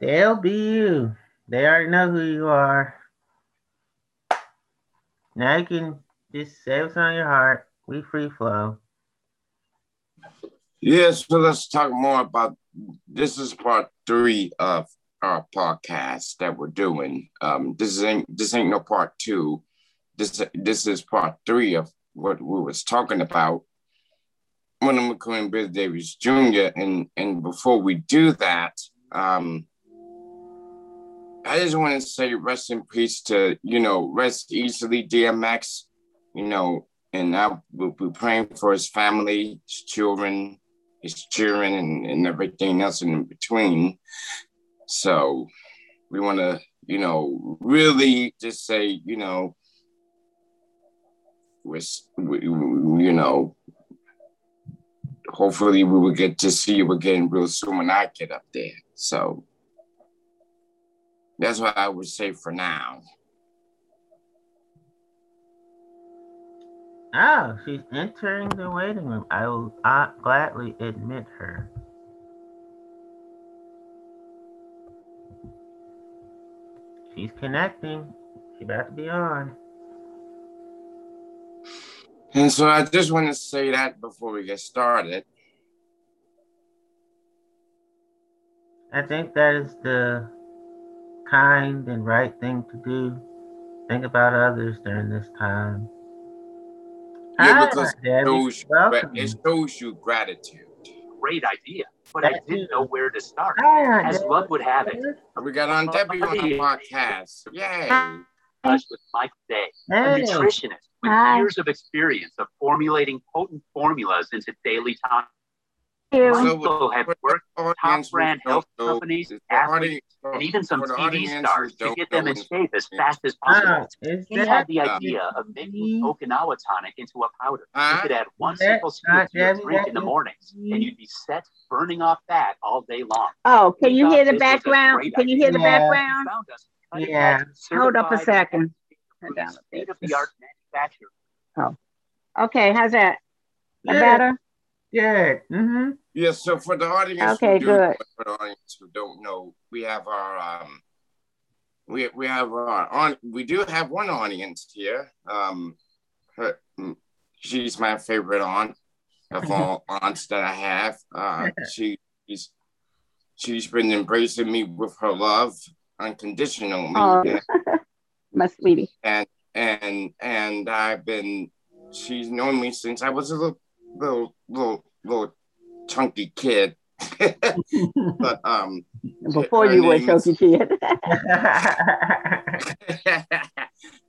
They'll be you. They already know who you are. Now you can just say what's on your heart. We free flow. Yes, so let's talk more about this is part three of our podcast that we're doing. Um, this ain't this ain't no part two. This this is part three of what we was talking about. William McQueen, Bill Davis Jr. And and before we do that, um, I just want to say rest in peace to you know rest easily DMX, you know, and I will be praying for his family, his children, his children, and, and everything else in between. So we want to you know really just say you know was you know hopefully we will get to see you again real soon when I get up there. So that's what I would say for now. Oh, she's entering the waiting room. I will uh, gladly admit her. She's connecting. She's about to be on. And so I just want to say that before we get started. I think that is the kind and right thing to do. Think about others during this time. Yeah, ah, because it shows, you, it shows you gratitude. Great idea, but I didn't know where to start. Ah, As luck would have it, we got Aunt Debbie on the podcast. Yay! With Mike Day, a nutritionist with Hi. years of experience of formulating potent formulas into daily time. Also have worked with top brand health companies, athletes, and even some TV stars to get them in shape as fast as possible. he had the idea of making Okinawa tonic into a powder. Uh, you could add one simple scoop to your drink in the mornings, and you'd be set burning off fat all day long. Oh, can you hear the background? Can you hear the background? Yeah. Hold up a second. State of the art manufacturer. Oh, okay. How's that? Yeah. better? Yeah. Mm-hmm. Yeah. So for the audience, okay, do, good. For the audience who don't know, we have our um, we we have our on. We do have one audience here. Um, her, mm, she's my favorite aunt of all aunts that I have. Uh, she, she's she's been embracing me with her love unconditionally. Oh, my sweetie. And and and I've been she's known me since I was a little little little little chunky kid. but um before you were chunky kid.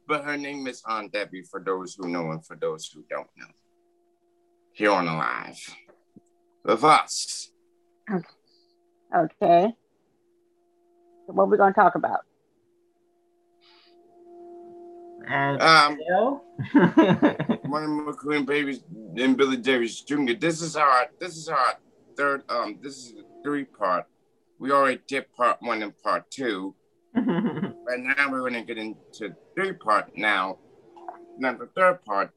but her name is Aunt Debbie for those who know and for those who don't know. Here on Alive with us. Okay. Okay. What are we gonna talk about? And um, Martin McQueen babies and Billy Davis Jr. This is our this is our third um this is three part. We already did part one and part two. but now we're gonna get into three part now. Now the third part.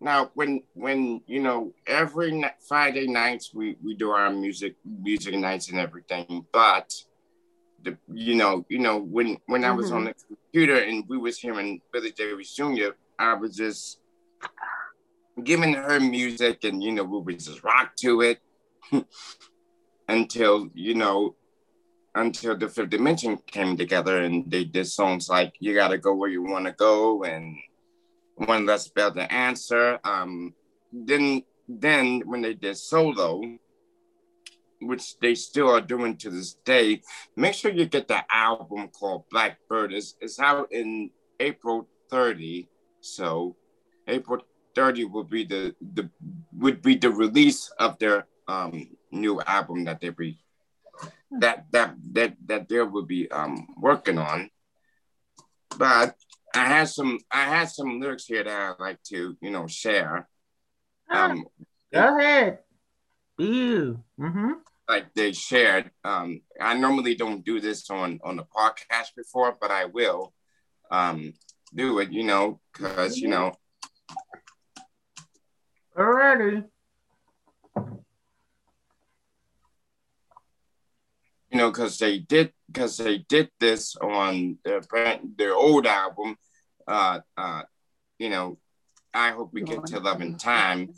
Now when when you know every Friday nights we we do our music music nights and everything, but the you know you know when when mm-hmm. I was on mm-hmm. the computer and we was hearing Billy Davis Jr., I was just giving her music and you know we would just rock to it until you know until the fifth dimension came together and they did songs like you gotta go where you want to go and one less bell to answer um then then when they did solo which they still are doing to this day, make sure you get the album called Blackbird. It's, it's out in April 30. So April 30 will be the, the would be the release of their um, new album that they be that that that that they will be um, working on. But I had some I had some lyrics here that I'd like to you know share. Ah, um, Go ahead. You. Mm-hmm like they shared. Um, I normally don't do this on on the podcast before, but I will um, do it. You know, because you know. Alrighty. you know, because they did because they did this on their their old album. Uh, uh, you know, I hope we get to love in time.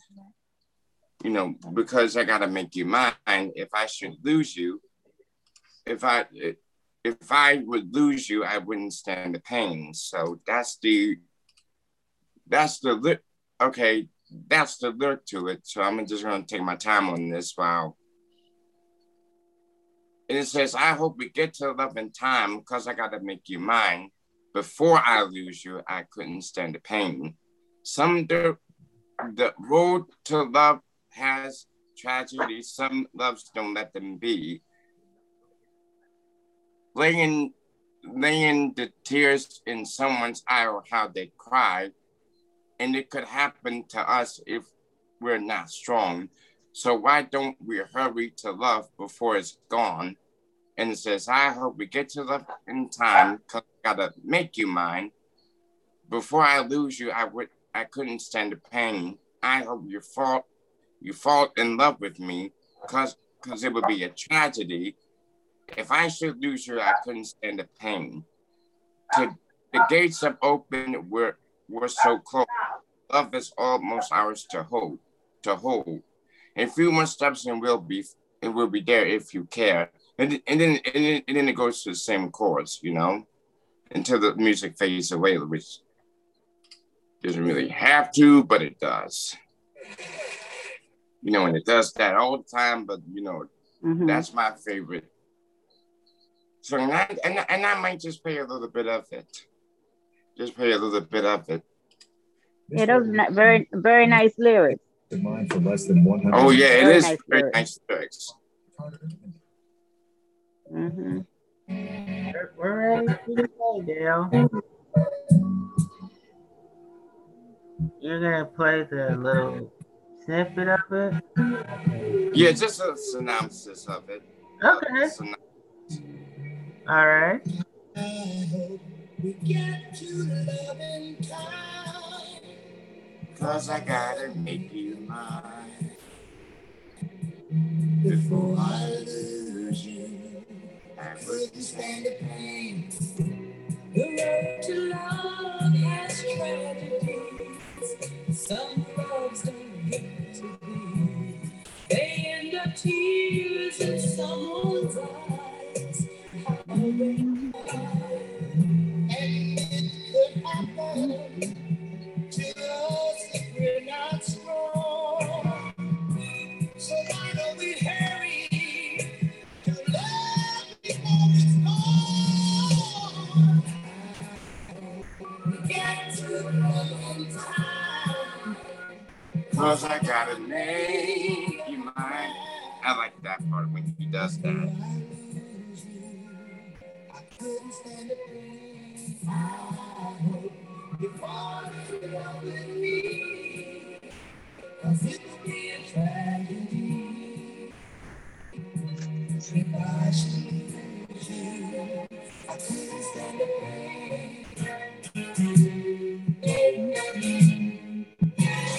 You know, because I gotta make you mine. If I should lose you, if I if I would lose you, I wouldn't stand the pain. So that's the that's the okay. That's the lyric to it. So I'm just gonna take my time on this while and it says, I hope we get to love in time because I got to make you mine. Before I lose you, I couldn't stand the pain. Some the, the road to love has tragedy. Some loves don't let them be. Laying, laying the tears in someone's eye or how they cry. And it could happen to us if we're not strong. So why don't we hurry to love before it's gone? And it says, I hope we get to love in time because I gotta make you mine. Before I lose you, I would I couldn't stand the pain. I hope you fall you fall in love with me because because it would be a tragedy. If I should lose you, I couldn't stand the pain. To, the gates have opened, we're we're so close. Love is almost ours to hold, to hold. In a few more steps and we'll be it will be there if you care and, and then and then, and then it goes to the same chords, you know, until the music fades away, which doesn't really have to, but it does. You know, and it does that all the time, but you know, mm-hmm. that's my favorite. So and I, and, and I might just play a little bit of it. Just play a little bit of it. It was very very nice lyrics. Oh yeah, it very is nice very lyrics. nice lyrics. Mm-hmm. We're ready to play, Dale. You're gonna play the little snippet of it? Yeah, just a synopsis of it. Okay. Uh, All right. We get to love and time Cause I gotta make you mine before I lose you. I couldn't stand the pain. The road to love has tragedies. Some loves don't get to be. They end up tears in someone's eyes. The pain.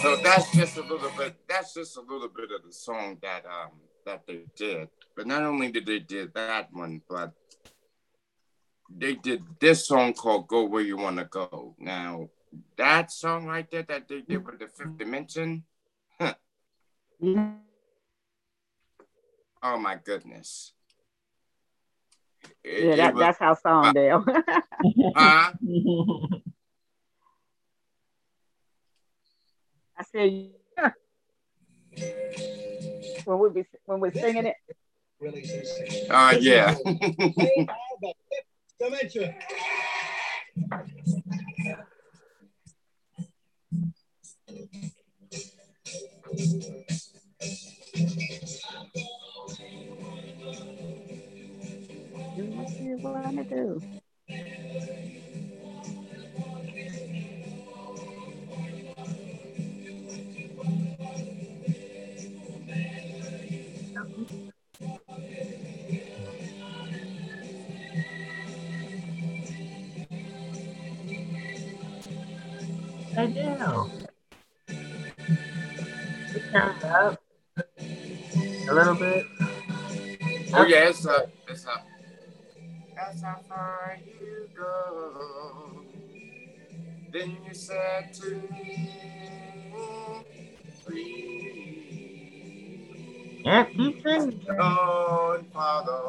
So that's just a little bit. That's just a little bit of the song that um that they did. But not only did they did that one, but they did this song called "Go Where You Wanna Go." Now that song right there that they did with the Fifth Dimension. Huh. Oh my goodness. It, yeah, that, was, that's how song, uh, Dale. huh? I said, yeah. when we be when we're singing it. Uh, yeah. Do what you want to do. Don't Father,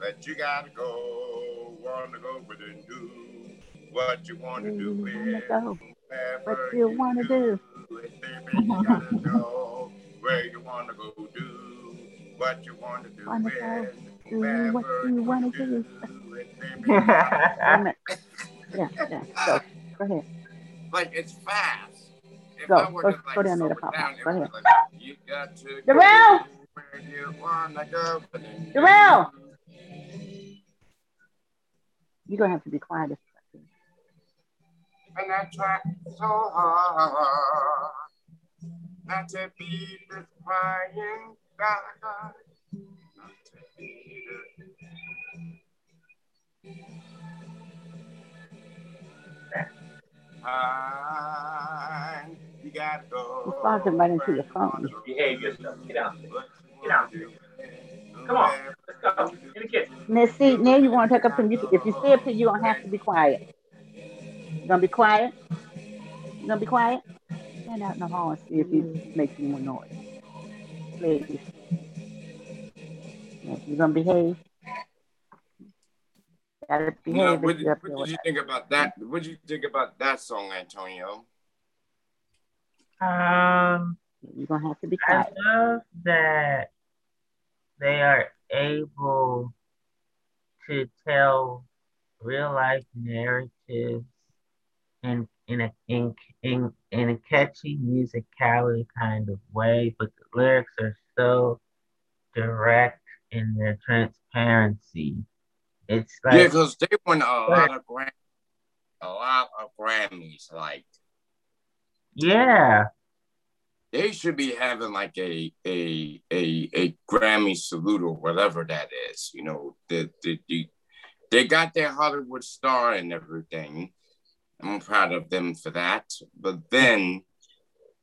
that you gotta go, wanna go, but then do what you wanna do with. What you wanna do. Baby, you gotta know where you wanna go do what you wanna do Wanna with. go do what you wanna do. yeah, Yeah, yeah. Go. Go ahead. like it's fast. If Go. I were Go- to, like, go down there to Papa. down, Go ahead. like, you got to Darrell! where you wanna go, but then you Darrell! You're gonna have to be quiet. this second. And I try so hard not to be this crying God. Not to be the time. You gotta go. You're talking right into your phone. Behave yourself. Get out. Get out. Come on. Let's go. In the kitchen. Now see, now you want to take up some. You, if you stay up here, you're gonna have to be quiet. You're gonna be quiet? You're gonna be quiet? Stand out in the hall and see if he makes any more noise. Please. Yeah, You gonna behave? Gotta Now, behave. what, if did, you're what did you think about that? What did you think about that song, Antonio? Um, You're gonna have to be I love that they are able to tell real life narratives in in a in in in a catchy musicality kind of way, but the lyrics are so direct in their transparency. It's like yeah, because they won a lot of Gram- a lot of Grammys. Like yeah, they should be having like a a a a Grammy salute or whatever that is. You know, the the, the they got their Hollywood star and everything. I'm proud of them for that. But then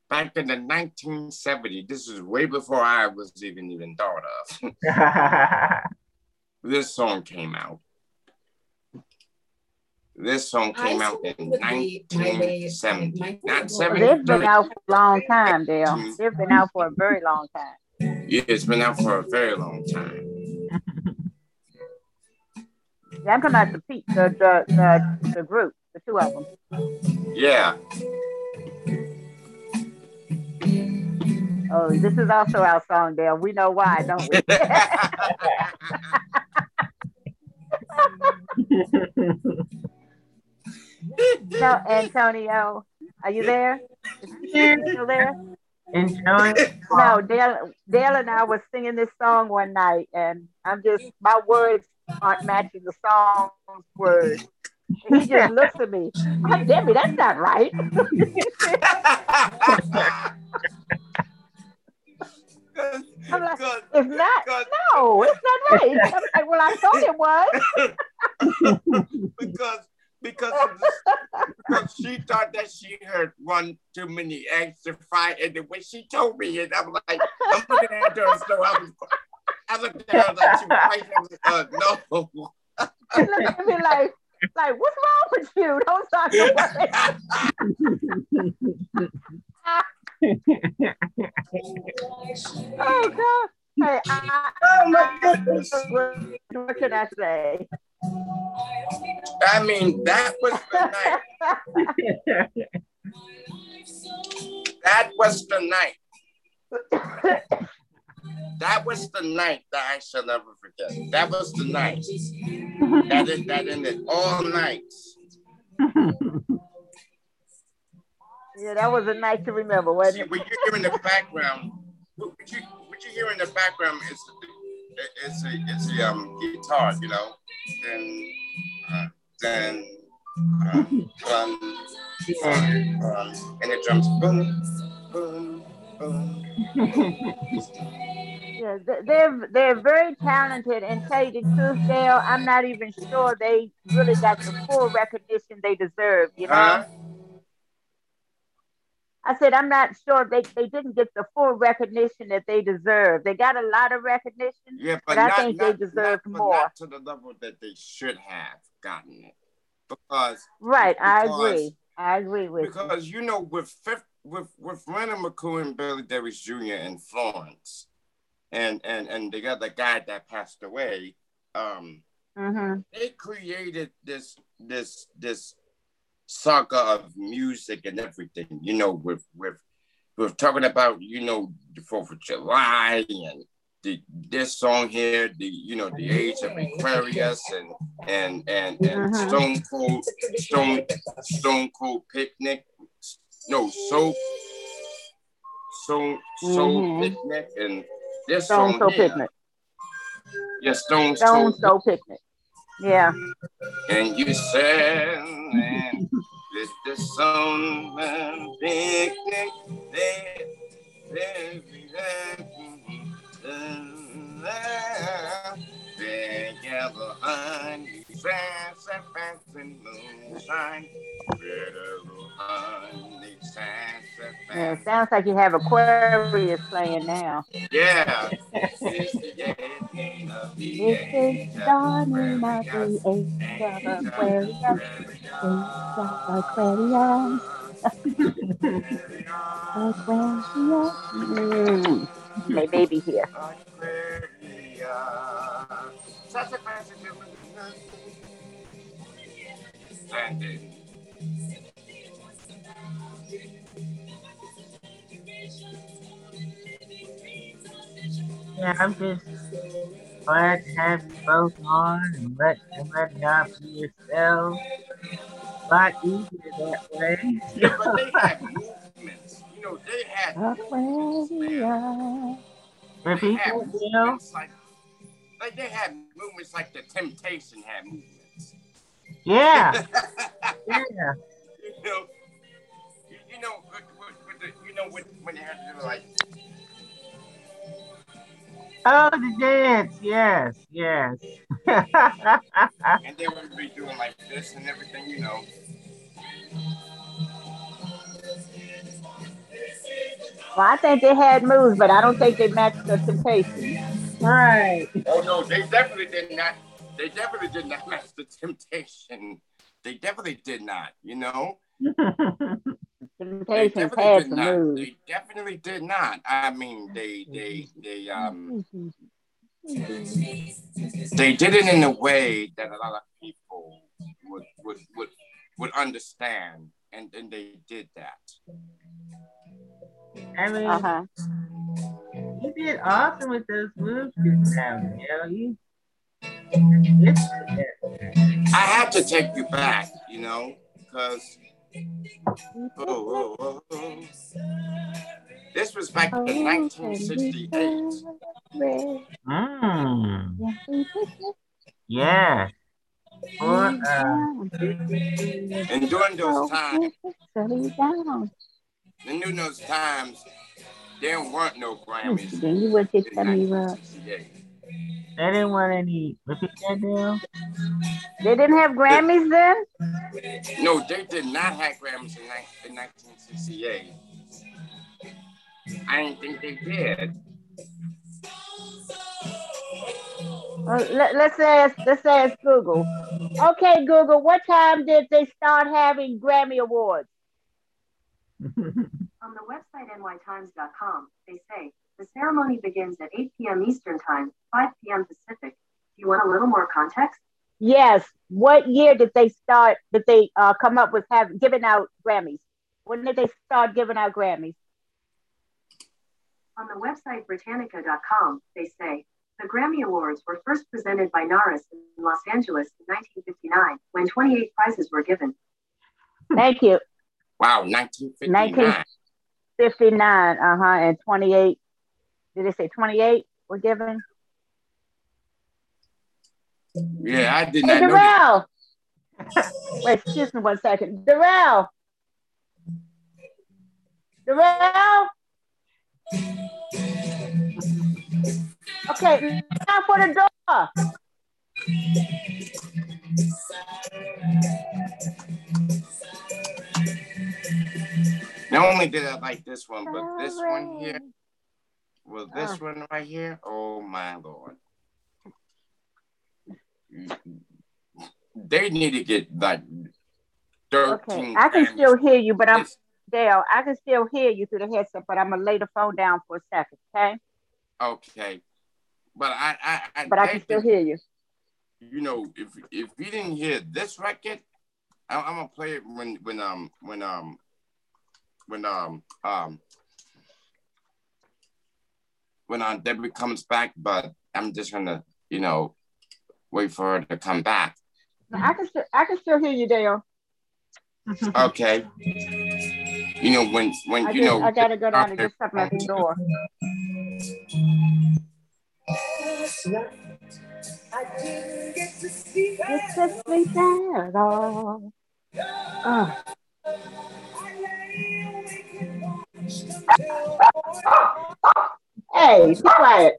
back in the 1970s, this is way before I was even even thought of. this song came out. This song came out in 1970. Not Well, they've been out for a long time, Dale. Mm-hmm. They've been out for a very long time. Yeah, it's been out for a very long time. Yeah, I'm talking about the pe- the the the, the group, the two of them. Yeah. Oh, this is also our song, Dale. We know why, don't we? no, Antonio, are you there? Still there? enjoying. No, Dale, Dale and I was singing this song one night, and I'm just my words aren't matching the song's words. And he just looks at me. Oh, Debbie, that's not right. I'm like, it's not. No, it's not right. I'm like, well, I thought it was. because because because she thought that she heard one too many eggs to fry, and the way she told me it, I'm like, I'm looking at her, so I was, I looked at her like she was crazy. I was like, uh, no. She looked at me like, like, what's wrong with you? Don't start to worry. Oh God. Hey, I, Oh my goodness. what, can I say? I mean, that was the night. That was the night. That was the night that I shall never forget. That was the night. That is that ended all nights. Yeah, that was a night to remember, See, wasn't it? what you hear in the background, what you what you hear in the background is it's a it's a um guitar, you know, and uh, then um, um, um, and the drums boom boom boom. Yeah, they're they're very talented, and tell you the truth, Dale, I'm not even sure they really got the full recognition they deserve. You know, Huh? I said, I'm not sure they, they didn't get the full recognition that they deserve. They got a lot of recognition, yeah, but, but not, I think not, they deserve more. Not to the level that they should have gotten it. Because right, because, I agree. I agree with because you. you know with fifth, with with Leonard McCoy and Billy Davis Jr. and Florence, and and and the other guy that passed away, um, mm-hmm. they created this this this saga of music and everything. You know, with with with talking about you know the Fourth of July and the this song here, the you know the age of Aquarius and and and and Mhm. Stone Cold Stone Stone Cold Picnic, no Soul Soul Soul Mhm. Picnic and this Stone song Soul here, Picnic. yeah Stone Stone Soul Picnic. Yeah. and you said man, it's the man, picnic there, there, Together, honey, fast and fast and moonshine. Honey, fast and Yeah. fast. Sounds like you have Aquarius playing now. Yeah. It's the ending of the This age is of dawning of Aquarius. the age of Aquarius. Age of Aquarius. Aquarius. Aquarius. Mm. May baby here. Landing. Yeah, I'm just glad to have you both on and let and let y'all be yourself. A lot easier that way. Yeah, but they had movements. You know, they had Aquarius. they Repeat had movements like, like they had movements like the Temptation had movements. Yeah, yeah. you know, you, you know, with, with, with the, you know, when, when they had to do like, Oh, the dance. Yes, yes. and they would be doing like this and everything, you know. Well, I think they had moves, but I don't think they matched the temptation. right. Oh no, they definitely did not. They definitely did not match the Temptation. They definitely did not. You know, they definitely did not. moves. They definitely did not. I mean, they they they um they did it in a way that a lot of people would would would would understand, and and they did that. I mean, Uh-huh. you did awesome with those moves just now, Bill. You. I have to take you back, you know, because oh, oh, oh, oh. this was back in 1968. mm, yeah. For, uh, And during those times, and during those times, there weren't no Grammys Then you went to in tummy rub. 1968. They didn't want any. Repeat that, Bill. They didn't have Grammys then? No, they did not have Grammys in, in 1968. I didn't think they did. Well, let, let's ask let's ask Google. Okay, Google, what time did they start having Grammy Awards? On the website nytimes.com, they say the ceremony begins at 8 p.m. Eastern Time, 5 p.m. Pacific. Do you want a little more context? Yes. What year did they start? Did they uh, come up with having giving out Grammys? When did they start giving out Grammys? On the website Britannica.com, they say the Grammy Awards were first presented by NARAS in Los Angeles in 1959 when 28 prizes were given. Thank you. Wow, 1959. 59, uh huh, and 28. Did they say 28 were given? Yeah, I did Hey, not. Darrell. Wait, excuse me one second. Darrell. Darrell. Okay, now for the door. Not only did I like this one, but this one here, well, this oh. one right here, oh my lord. They need to get like 13. Okay, I can still hear you, but I'm Dale, I can still hear you through the headset, but I'm gonna lay the phone down for a second, okay? Okay. But I, I, I but I can still hear you. You know, if if you didn't hear this record, I, I'm gonna play it when when um when um when um um when um Debbie comes back, but I'm just gonna you know wait for her to come back. I can still I can still hear you, Dale. okay. You know when when I you just, know I gotta go down and get something at the door. I didn't get to see It's just sleep at all. Uh. Hey, be quiet.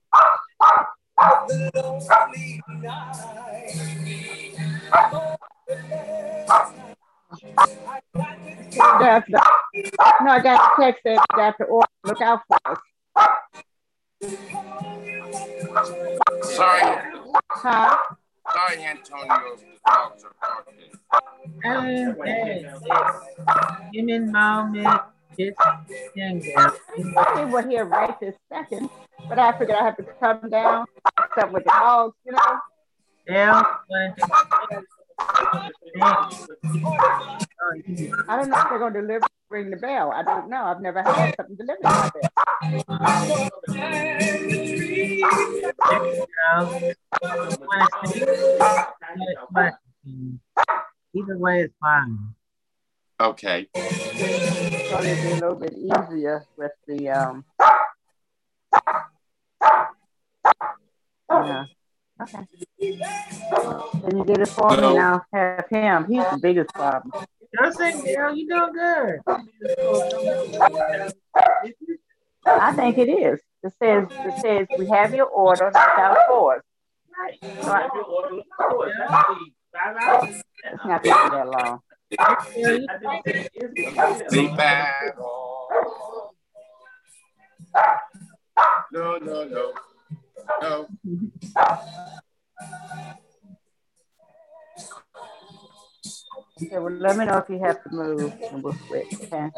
That's the, no, I got a text that got the order. Look out for us. Sorry. Huh? Sorry, Antonio. Hey, hey, human moment. Were here right this second, but I figured I have to come down, stuff with the dogs, you know. Yeah. I don't know if they're going to deliver, ring the bell. I don't know. I've never had something delivered like that. Either way, it's fine. Okay. Thought it'd be a little bit easier with the um. Yeah. Okay. Can you get it for me now? Have him. He's the biggest problem. You're saying, girl, you doing good. I think it is. It says it says we have your order. Look out for us. Right. right. It's not taking that long. No, no, no. No. Okay, well, let me know if you have to move and we'll switch, okay?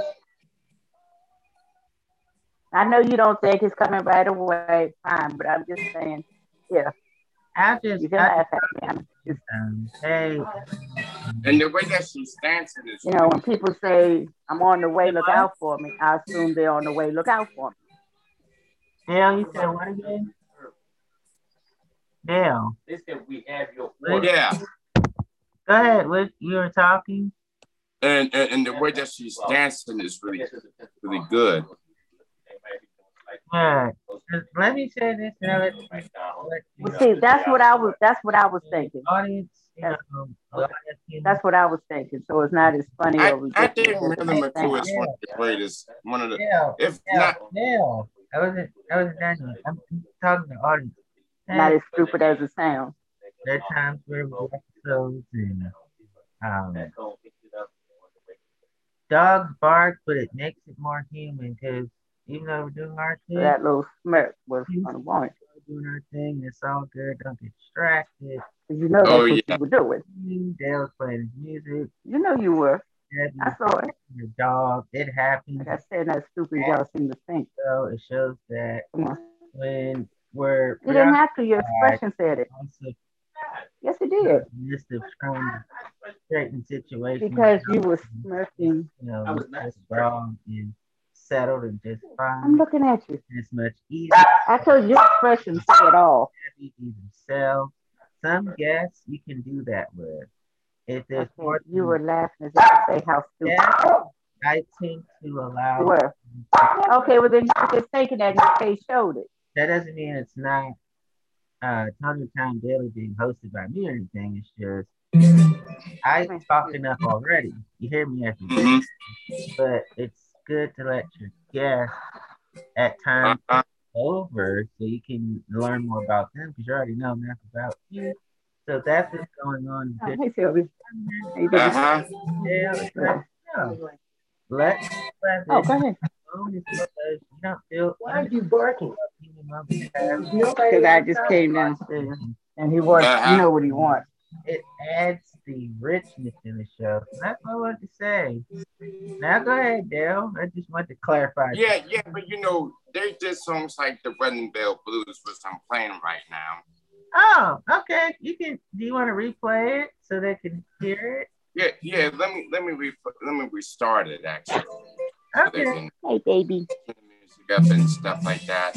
I know you don't think it's coming right away, fine, but I'm just saying, yeah. I just, you can laugh at me. Hey. And the way that she's dancing is. You know, when people say, I'm on the way, look out for me, I assume they're on the way, look out for me. Yeah, you said what again? Dale. They said we have your order. Yeah. Go ahead. What you were talking? And, and and the way that she's dancing is really really good. Yeah. Let me say this now. Let, well, see, that's what I was. That's what I was thinking. Audience. That's, that's what I was thinking. So it's not as funny. I, I think Rhythm McCool is one of the greatest. One of the, yeah, if yeah, not, yeah. I wasn't. I wasn't done. I'm talking to the audience not as stupid as it sounds. There are times where we episodes and um, dogs bark, but it makes it more human because even though we're doing our thing, that little smirk was unwanted. Doing our thing, it's all good. Don't get distracted. You know that's oh, what yeah. you were doing. Dale was playing his music. You know you were. I saw it. Your dog. It happened. Like I said, that stupid y'all seem to think. So it shows that when we're you didn't have to. Your expression said it. Yes, it did. Just to trying to straighten situation. Because you were smirking. You know, I was just wrong and settled and just fine. I'm looking at you. It's much easier. I told you your expression said it all. Even sell. Some guests you can do that with. If there's okay, more you were laughing as if to say how stupid. Yeah, I tend to allow. You were. Okay, well then you're just thinking that your face showed it that doesn't mean it's not uh Tony Time Daily being hosted by me or anything. It's just I talked enough already. You hear me after mm-hmm. but it's good to let your guests at times uh-huh. over so you can learn more about them because you already know enough about you. So that's what's going on. Oh, hey, Sylvie. Uh-huh. Yeah, yeah. let oh go ahead. Why are you barking? Because I just came downstairs and he wants, uh-huh. you know what he wants. It adds the richness in the show. That's what I wanted to say. Now go ahead, Dale. I just want to clarify. Yeah, that. yeah, but you know, they did songs like the Wedding Bell Blues, which I'm playing right now. Oh, okay. You can. Do you want to replay it so they can hear it? Yeah, yeah. Let me let me re- let me restart it actually. Okay. So hey, baby. Music up and stuff like that.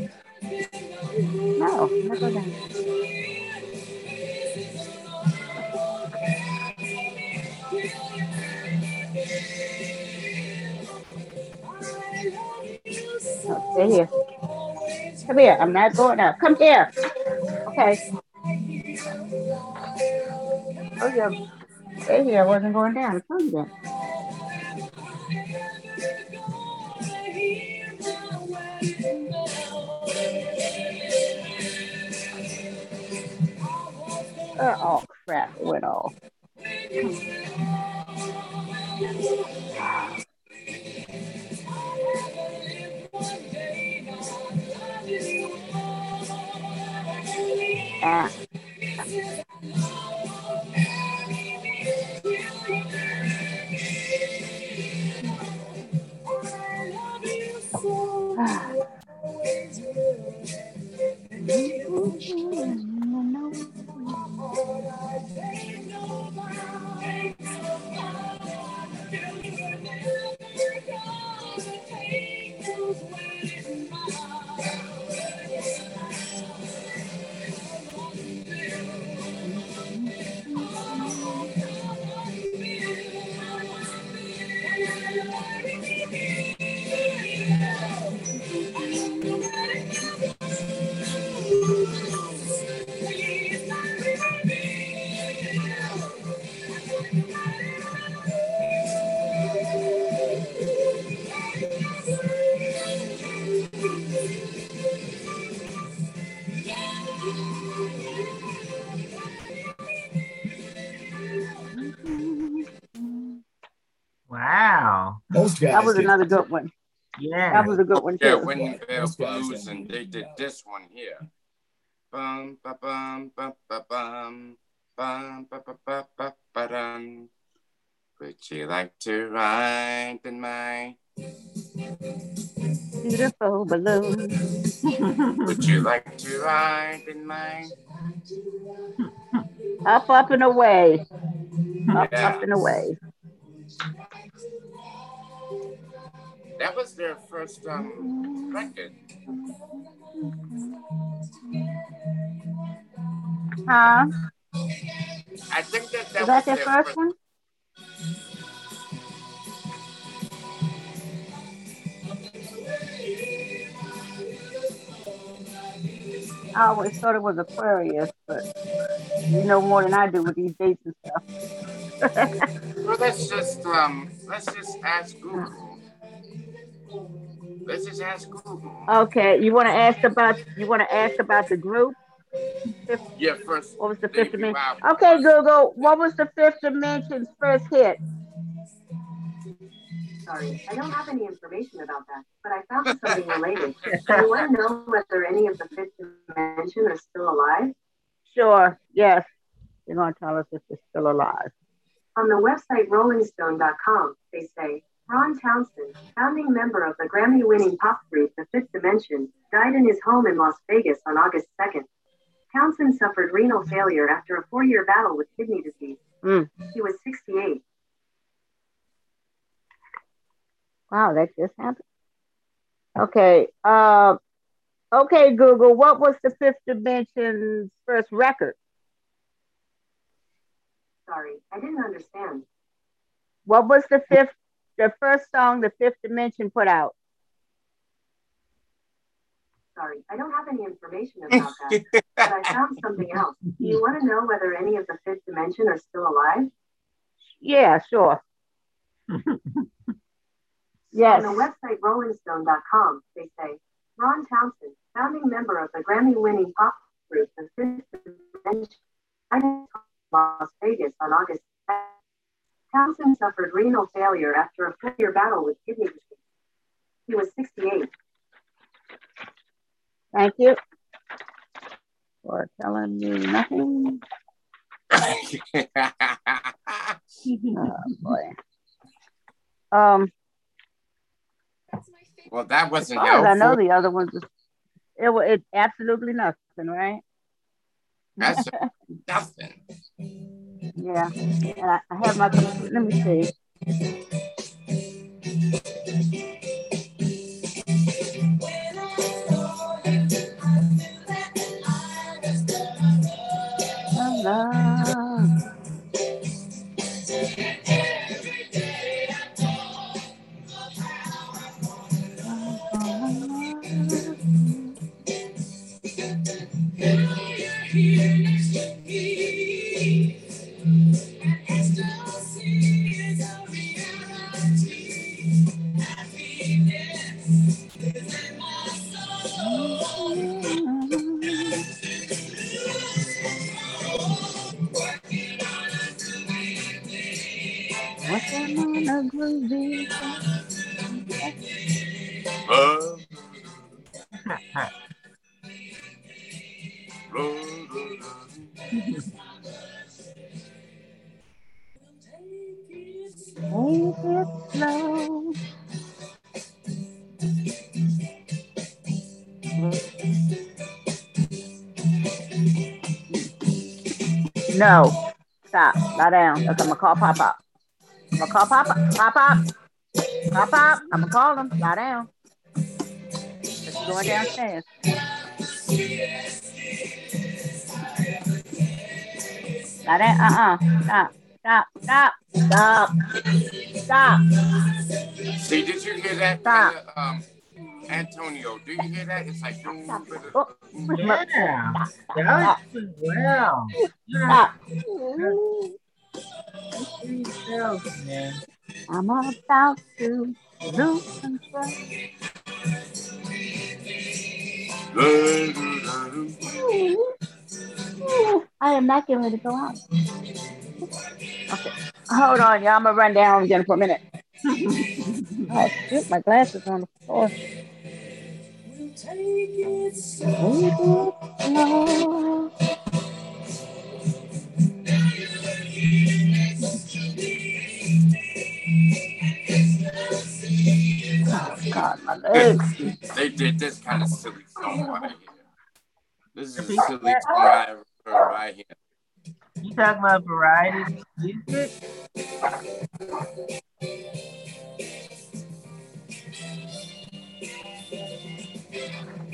No, never done. Oh, stay here. Come here. I'm not going out. Come here. Okay. Oh, yeah. Stay here. I wasn't going down. Come here. Oh crap, it went off. Was another good one. Yeah. That was a good one too. Yeah, Wedding Bell Blues, and they did this one here. Bum, ba, bum, ba, ba, bum, bum, ba, ba, ba, ba, ba, dum. Would you like to ride in my beautiful balloon? Would you like to ride in my up, up and away, up, yeah. up and away? That was their first um, record. Huh? I think that that that their, their first, first one. I always thought it was Aquarius, but you know more than I do with these dates and stuff. well, let's just um, let's just ask Google. Let's just ask Google. Okay, you want to ask about you want to ask about the group? Fifth, yeah, first. What was the fifth dimension? Okay, Google. What was the fifth dimension's first hit? Sorry, I don't have any information about that, but I found something related. Do you want to know whether any of the fifth dimension are still alive? Sure. Yes. They're going to tell us if they're still alive. On the website RollingStone.com, they say Ron Townsend, founding member of the Grammy winning pop group The Fifth Dimension, died in his home in Las Vegas on August 2nd. Townsend suffered renal failure after a four year battle with kidney disease. Mm. He was 68. Wow, that just happened. Okay. Uh, Okay, Google, what was the fifth dimension's first record? Sorry, I didn't understand. What was the fifth, the first song the fifth dimension put out? Sorry, I don't have any information about that, but I found something else. Do you want to know whether any of the fifth dimension are still alive? Yeah, sure. yes. On the website rollingstone.com, they say Ron Townsend, founding member of the Grammy-winning pop group The Fifth Dimension, I missed Las Vegas on August 10th. Townsend suffered renal failure after a four-year battle with kidney disease. He was 68. Thank you for telling me nothing. oh boy. Um. Well, that wasn't as helpful. I know the other ones. It was it absolutely nothing, right? That's nothing. Yeah, and I, I have my. Let me see. love. No. Stop. Lie down. Okay, I'm gonna call Pop Pop. I'm gonna call Pop Pop. Pop Pop. Pop Pop. I'm gonna call him. Lie down. She's going downstairs. Lie down. Uh-uh. Stop. Stop. Stop. Stop. Stop. See, did you hear that? Stop. Um, Antonio, do you hear that? It's like, oh, yeah, that's well. Yeah. I'm about to lose control. I am not getting ready to go out. Okay, hold on, y'all. I'm gonna run down again for a minute. oh, shoot, my glasses on the floor. Take it slow. God, my legs. they did this kind of silly song right here. This is a silly song I right here. You talking about variety music?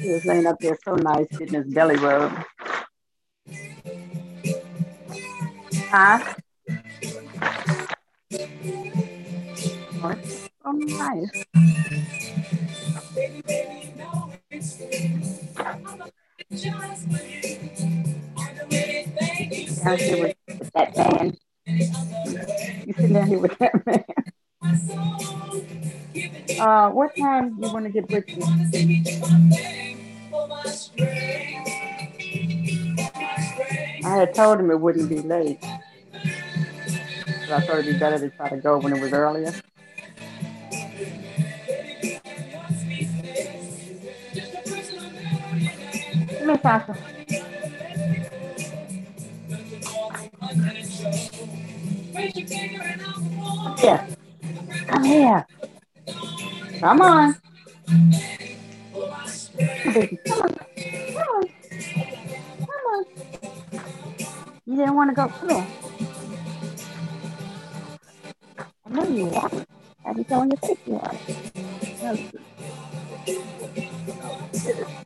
He was laying up there so nice, getting his belly rub. Huh? Oh, so nice. Down here with, with that man. You sit down here with that man. Uh, what time do you want to get Richie? I had told him it wouldn't be late. But I thought it'd be better to try to go when it was earlier. Here, Sasha. Come here. Come here. Come on. Come on. Come on. Come on. You didn't want to go. Come here. I know you want it. Have you shown your face you want it?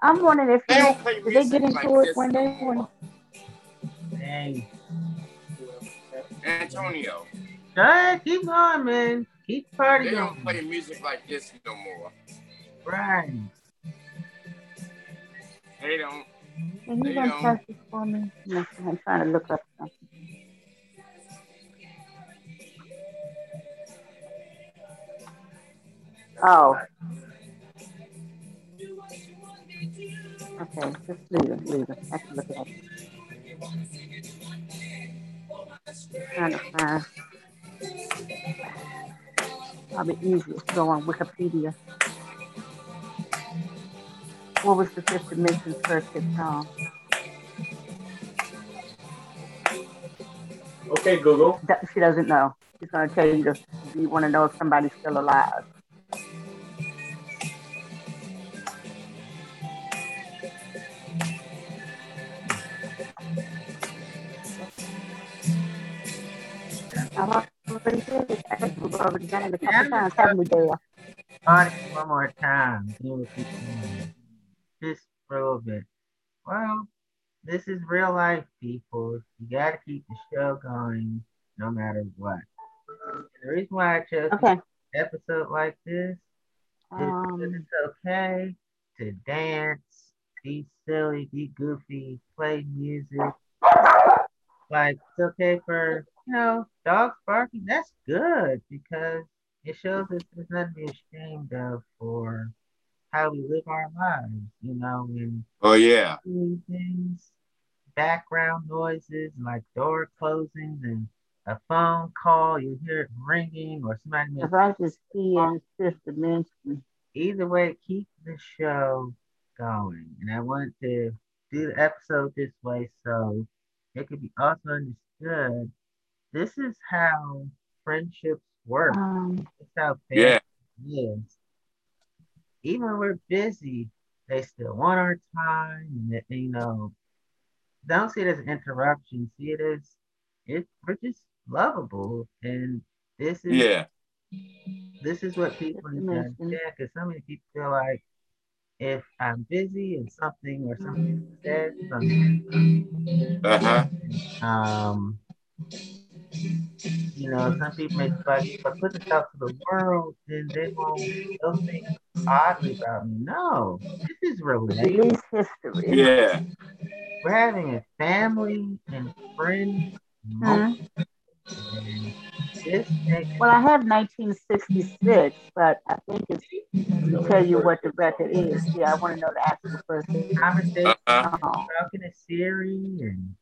I'm wondering if they, don't did they get into like it when they when. Dang. Antonio. Good, keep going, man. Keep partying. They don't play music like this no more. Right. They don't. Can you go press this for me? I'm trying to look up something. Oh. Okay, just leave it, leave it. I can look it up. Trying to find. Probably easiest to go on Wikipedia. What was the fifth dimension first hit song? Okay, Google. She doesn't know. She's going to tell you if you want to know if somebody's still alive. I've already. I think we've already done it a couple times, haven't we, Dale? One more time. Just little bit. Well, this is real life, people. You got to keep the show going no matter what. And the reason why I chose okay. an episode like this is um, it's okay to dance, be silly, be goofy, play music. Like it's okay for you know dogs barking. That's good because it shows us there's nothing to be ashamed of for how we live our lives. You know, and oh yeah, things, background noises like door closings and a phone call, you hear it ringing, or somebody. If I just see in fifth dimension. Either way, keep the show going. And I wanted to do the episode this way so it could be also understood. This is how friendships work. Um, it's how yeah. is. Even when we're busy, they still want our time. And, you know, don't see it as an interruption. See it as it, we're just lovable. And this is yeah. This is what people understand because so many people feel like if I'm busy and something or something said something, uh-huh. um, you know, some people may like if I put this out to the world, then they won't they'll think oddly about me. No, this is related history. Yeah. We're having a family and friends moment. Well, I have 1966, but I think it's to tell you what the record is. Yeah, I want to know the actual person. Conversation, uh-huh. talking to Siri and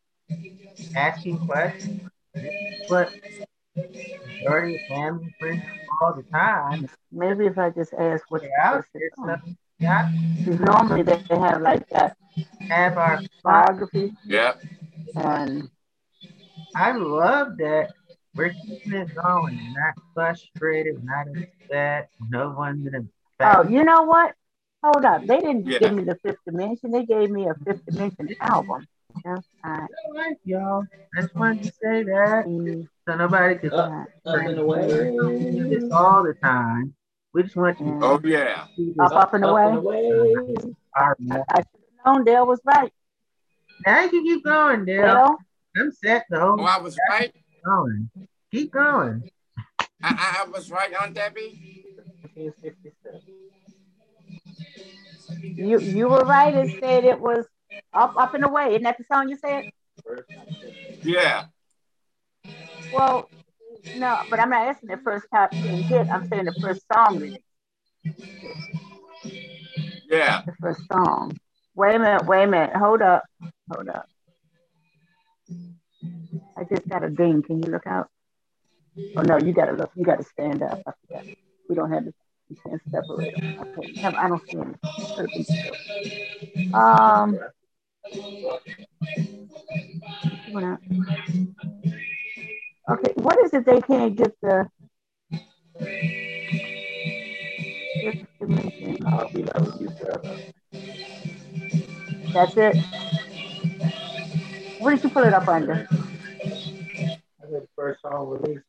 asking questions. But majority of family friends all the time. Maybe if I just ask what the person yeah. Normally they have like that. Have our biography. Yeah. And I love that we're keeping it going, not frustrated, not upset. No one's in a Oh, you know what? Hold up. They didn't yeah. give me the fifth dimension. They gave me a fifth dimension album. That's right. Y'all. I just wanted to say that. Mm. So nobody could up, up and away. this all the time. We just want to. Oh yeah. Up, up and away. Up and away. I, I should have known Dale was right. Now you can keep going, Dale. Dale? I'm set though. Oh, I was right. Going. Keep going. I, I was right Aunt Debbie. You you were right and said it was up up and away. Isn't that the song you said? Yeah. Well, no, but I'm not asking the first top ten hit. I'm saying the first song. Yeah. The first song. Wait a minute. Wait a minute. Hold up. Hold up. I just got a ding. Can you look out? Oh no, you gotta look. You gotta stand up. I forgot. We don't have to. you can't separate them. Okay, I don't see any. Um. Okay, what is it they can't get the? That's it. What did you put it up under? the first song released.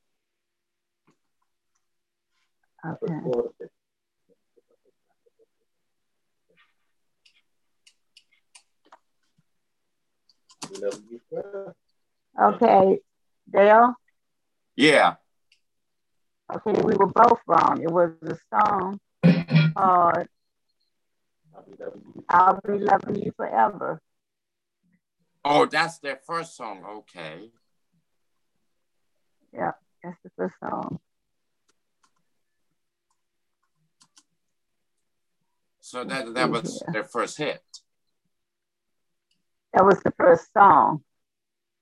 Okay. Okay, Dale? Yeah. Okay, we were both wrong. It was a song called I'll Be Loving You Forever. Oh, that's their first song. Okay. Yeah, that's the first song. So that that was yeah. their first hit. That was the first song.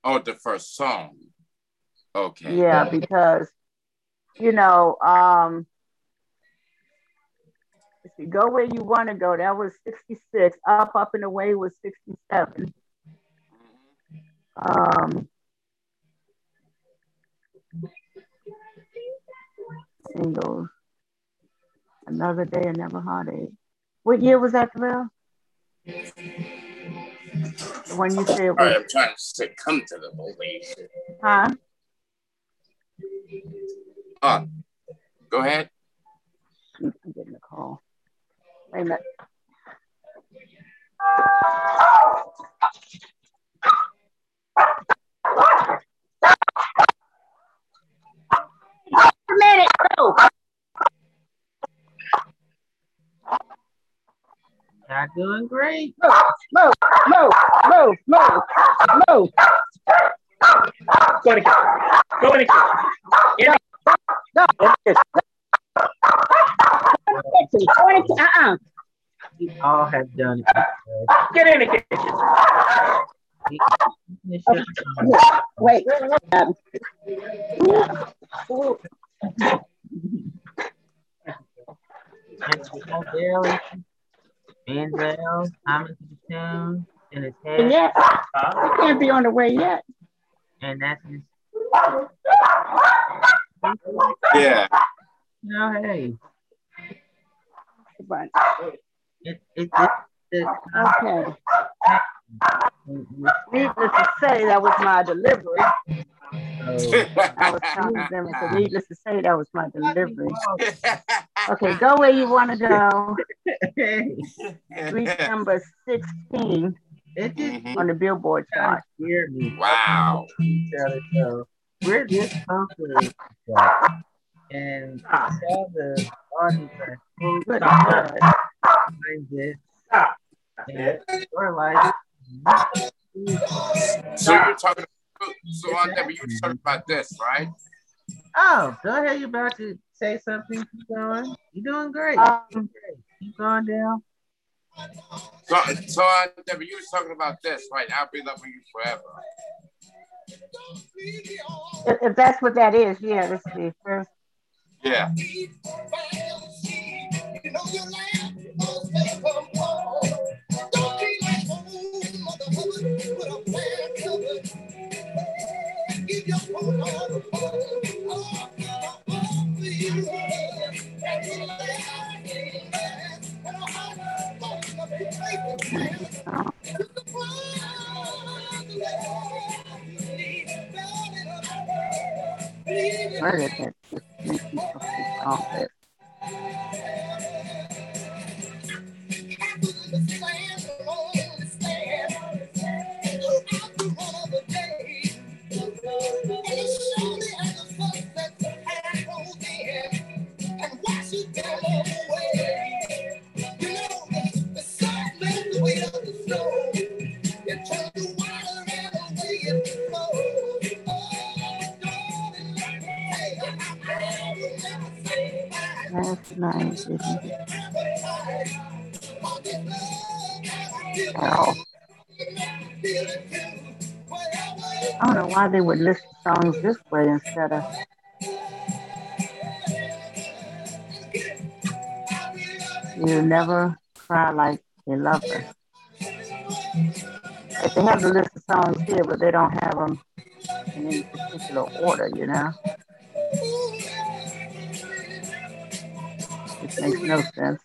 Oh, the first song. Okay. Yeah, because you know, um, if you go where you want to go, that was 66. Up, up and away was 67. Um, singles. Another day, another heartache. What year was that, Terrell? When you say it was... I'm trying to succumb to the belief. Huh? Uh, go ahead. I'm getting a call. Wait a minute. A minute, move. You're doing great. Move, move, move, move, move, move. Go in the kitchen. Go in the kitchen. No. Uh-uh. We all have done it. Get in the kitchen. Wait. Um, Daily, Denzel, Thomas Tune, in the zoo in his head. Yeah, he can't be on the way yet. And that's his. Yeah. No, hey. But it, it, it, it, okay. Needless to say, that was my delivery. I was telling them, so needless to say, that was my delivery. Okay, go where you want to go. Street number 16 mm-hmm. on the Billboard chart. Wow. We're this comfortable and tell the audience that oh, good behind this. And we're like, so you're talking so Aunt Debbie, you were talking about this, right? Oh, go ahead. You're about to say something. Keep going. You're doing great. Um, Keep going down. So, so Aunt Debbie, you were talking about this, right? I'll be loving you forever. If, if that's what that is, yeah, this is the first. Yeah. Where is it? Just me off nice, isn't it? Ow. I don't know why they would list songs this way instead of You never cry like a lover. If they have the list of songs here, but they don't have them in any particular order, you know? It makes no sense.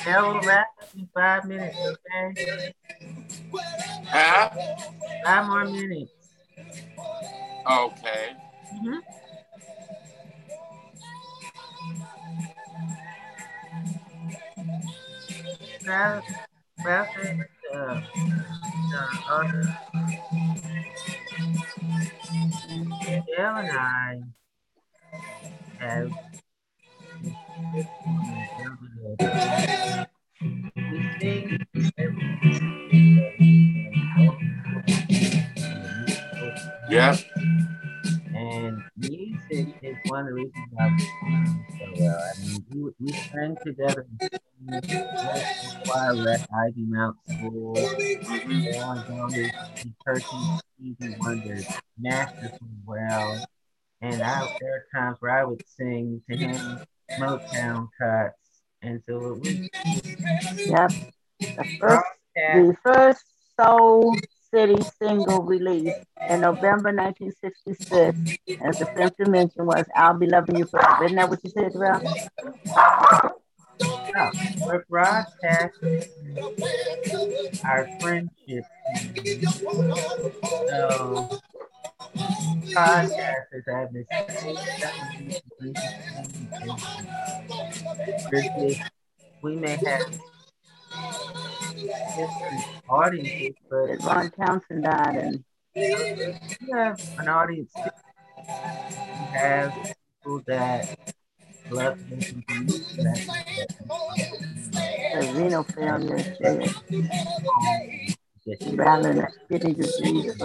Hell, rap five minutes, okay? Huh? Five more minutes. Okay. Mm-hmm. Uh, uh, I have yeah. And music is one of the reasons why we so well. I mean, we, we sang together at Ivymount School. Alan Jones, Turkey, Stevie Wonder, masterfully well. And I, there are times where I would sing to him Motown cuts. And so it was. Yep. The first, the first soul City single release in November 1966, as the fifth dimension was I'll Be Loving You Forever. Isn't that what you said, Ralph? We're broadcasting our friendship. So, podcasters have this we may have different audiences, but Ron Townsend died, and we have an audience. We have people that love listening to music. The renal failure, rather than kidney disease.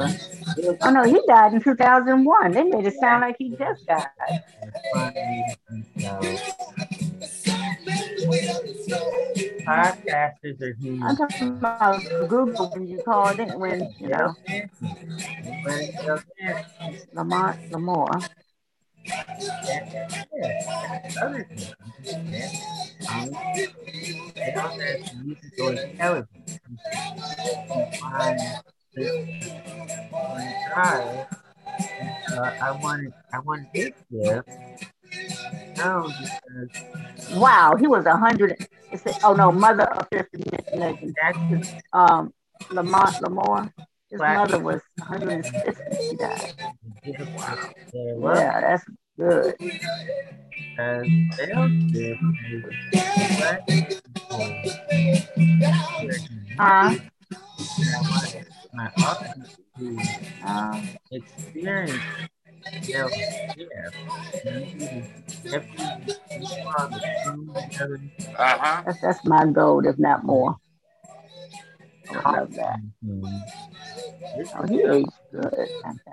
Oh no, he died in 2001. They made it sound like he just died. Podcasters are huge. I'm talking about Google when you called it when you know Lamonte McLemore. Uh, I wow, he was a hundred. Oh no, mother of fifty legend. That's um Lamonte McLemore. His mother was 160. She died. Wow. Yeah, that's good. Uh, my uh, experience yeah, Uh-huh. That's, that's my goal, if not more. I love that. Mm-hmm. Oh, he aged good.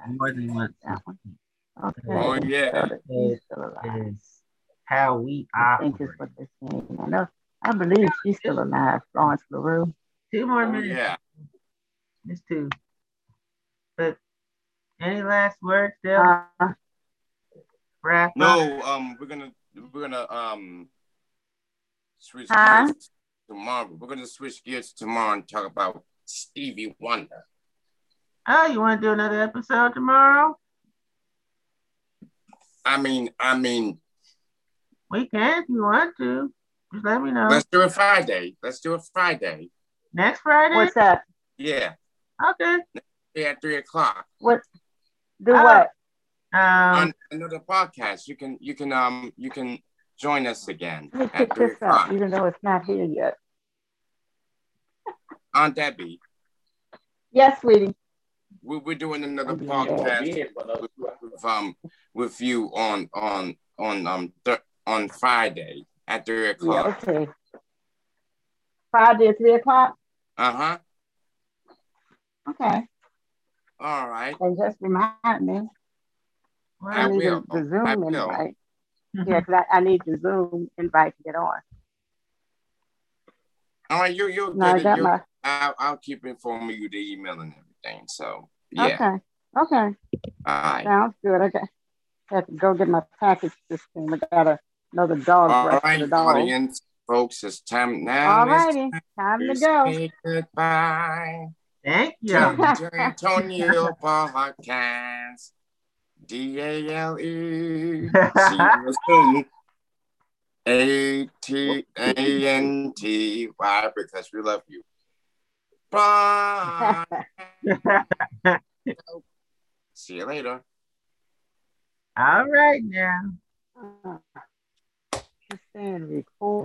More than once. Okay. Oh, yeah. It is how we operate. I think it's what they're saying. I know. I believe she's still alive, Florence LaRue. Two more oh, minutes. Yeah. It's two. But any last words, Dale? Uh, Wrap no, um, we're gonna we're gonna um switch huh? gears tomorrow. We're gonna switch gears tomorrow and talk about Stevie Wonder. Oh, you want to do another episode tomorrow? I mean, I mean, we can if you want to. Just let me know. Let's do it Friday. Let's do it Friday. Next Friday. What's that? Yeah. Okay. Yeah, at three o'clock. What? Do uh, what? Um, on another podcast. You can you can um you can join us again. Let me pick this up, even though it's not here yet. Aunt Debbie. Yes, sweetie. We, we're doing another podcast with, with, um with you on on on um th- on Friday at three o'clock. Yeah, okay. Friday at three o'clock. Uh huh. Okay. All right. And just remind me. Well, I, need will. the Zoom invite. Mm-hmm. Yeah, because I, I, need the Zoom invite to get on. All right, you you no, get it. My... I'll, I'll keep informing you the email and everything. So yeah. Okay. Okay. All right. Sounds good. Okay. I have to go get my package system. I got another dog. All right, the dog. audience, folks, it's time now. All righty, time to go. Goodbye. Thank you. Antonio Podcast. D A L E. See you soon. A T A N T. Why? Because we love you. Bye. See you later. All right now. Uh, just saying record.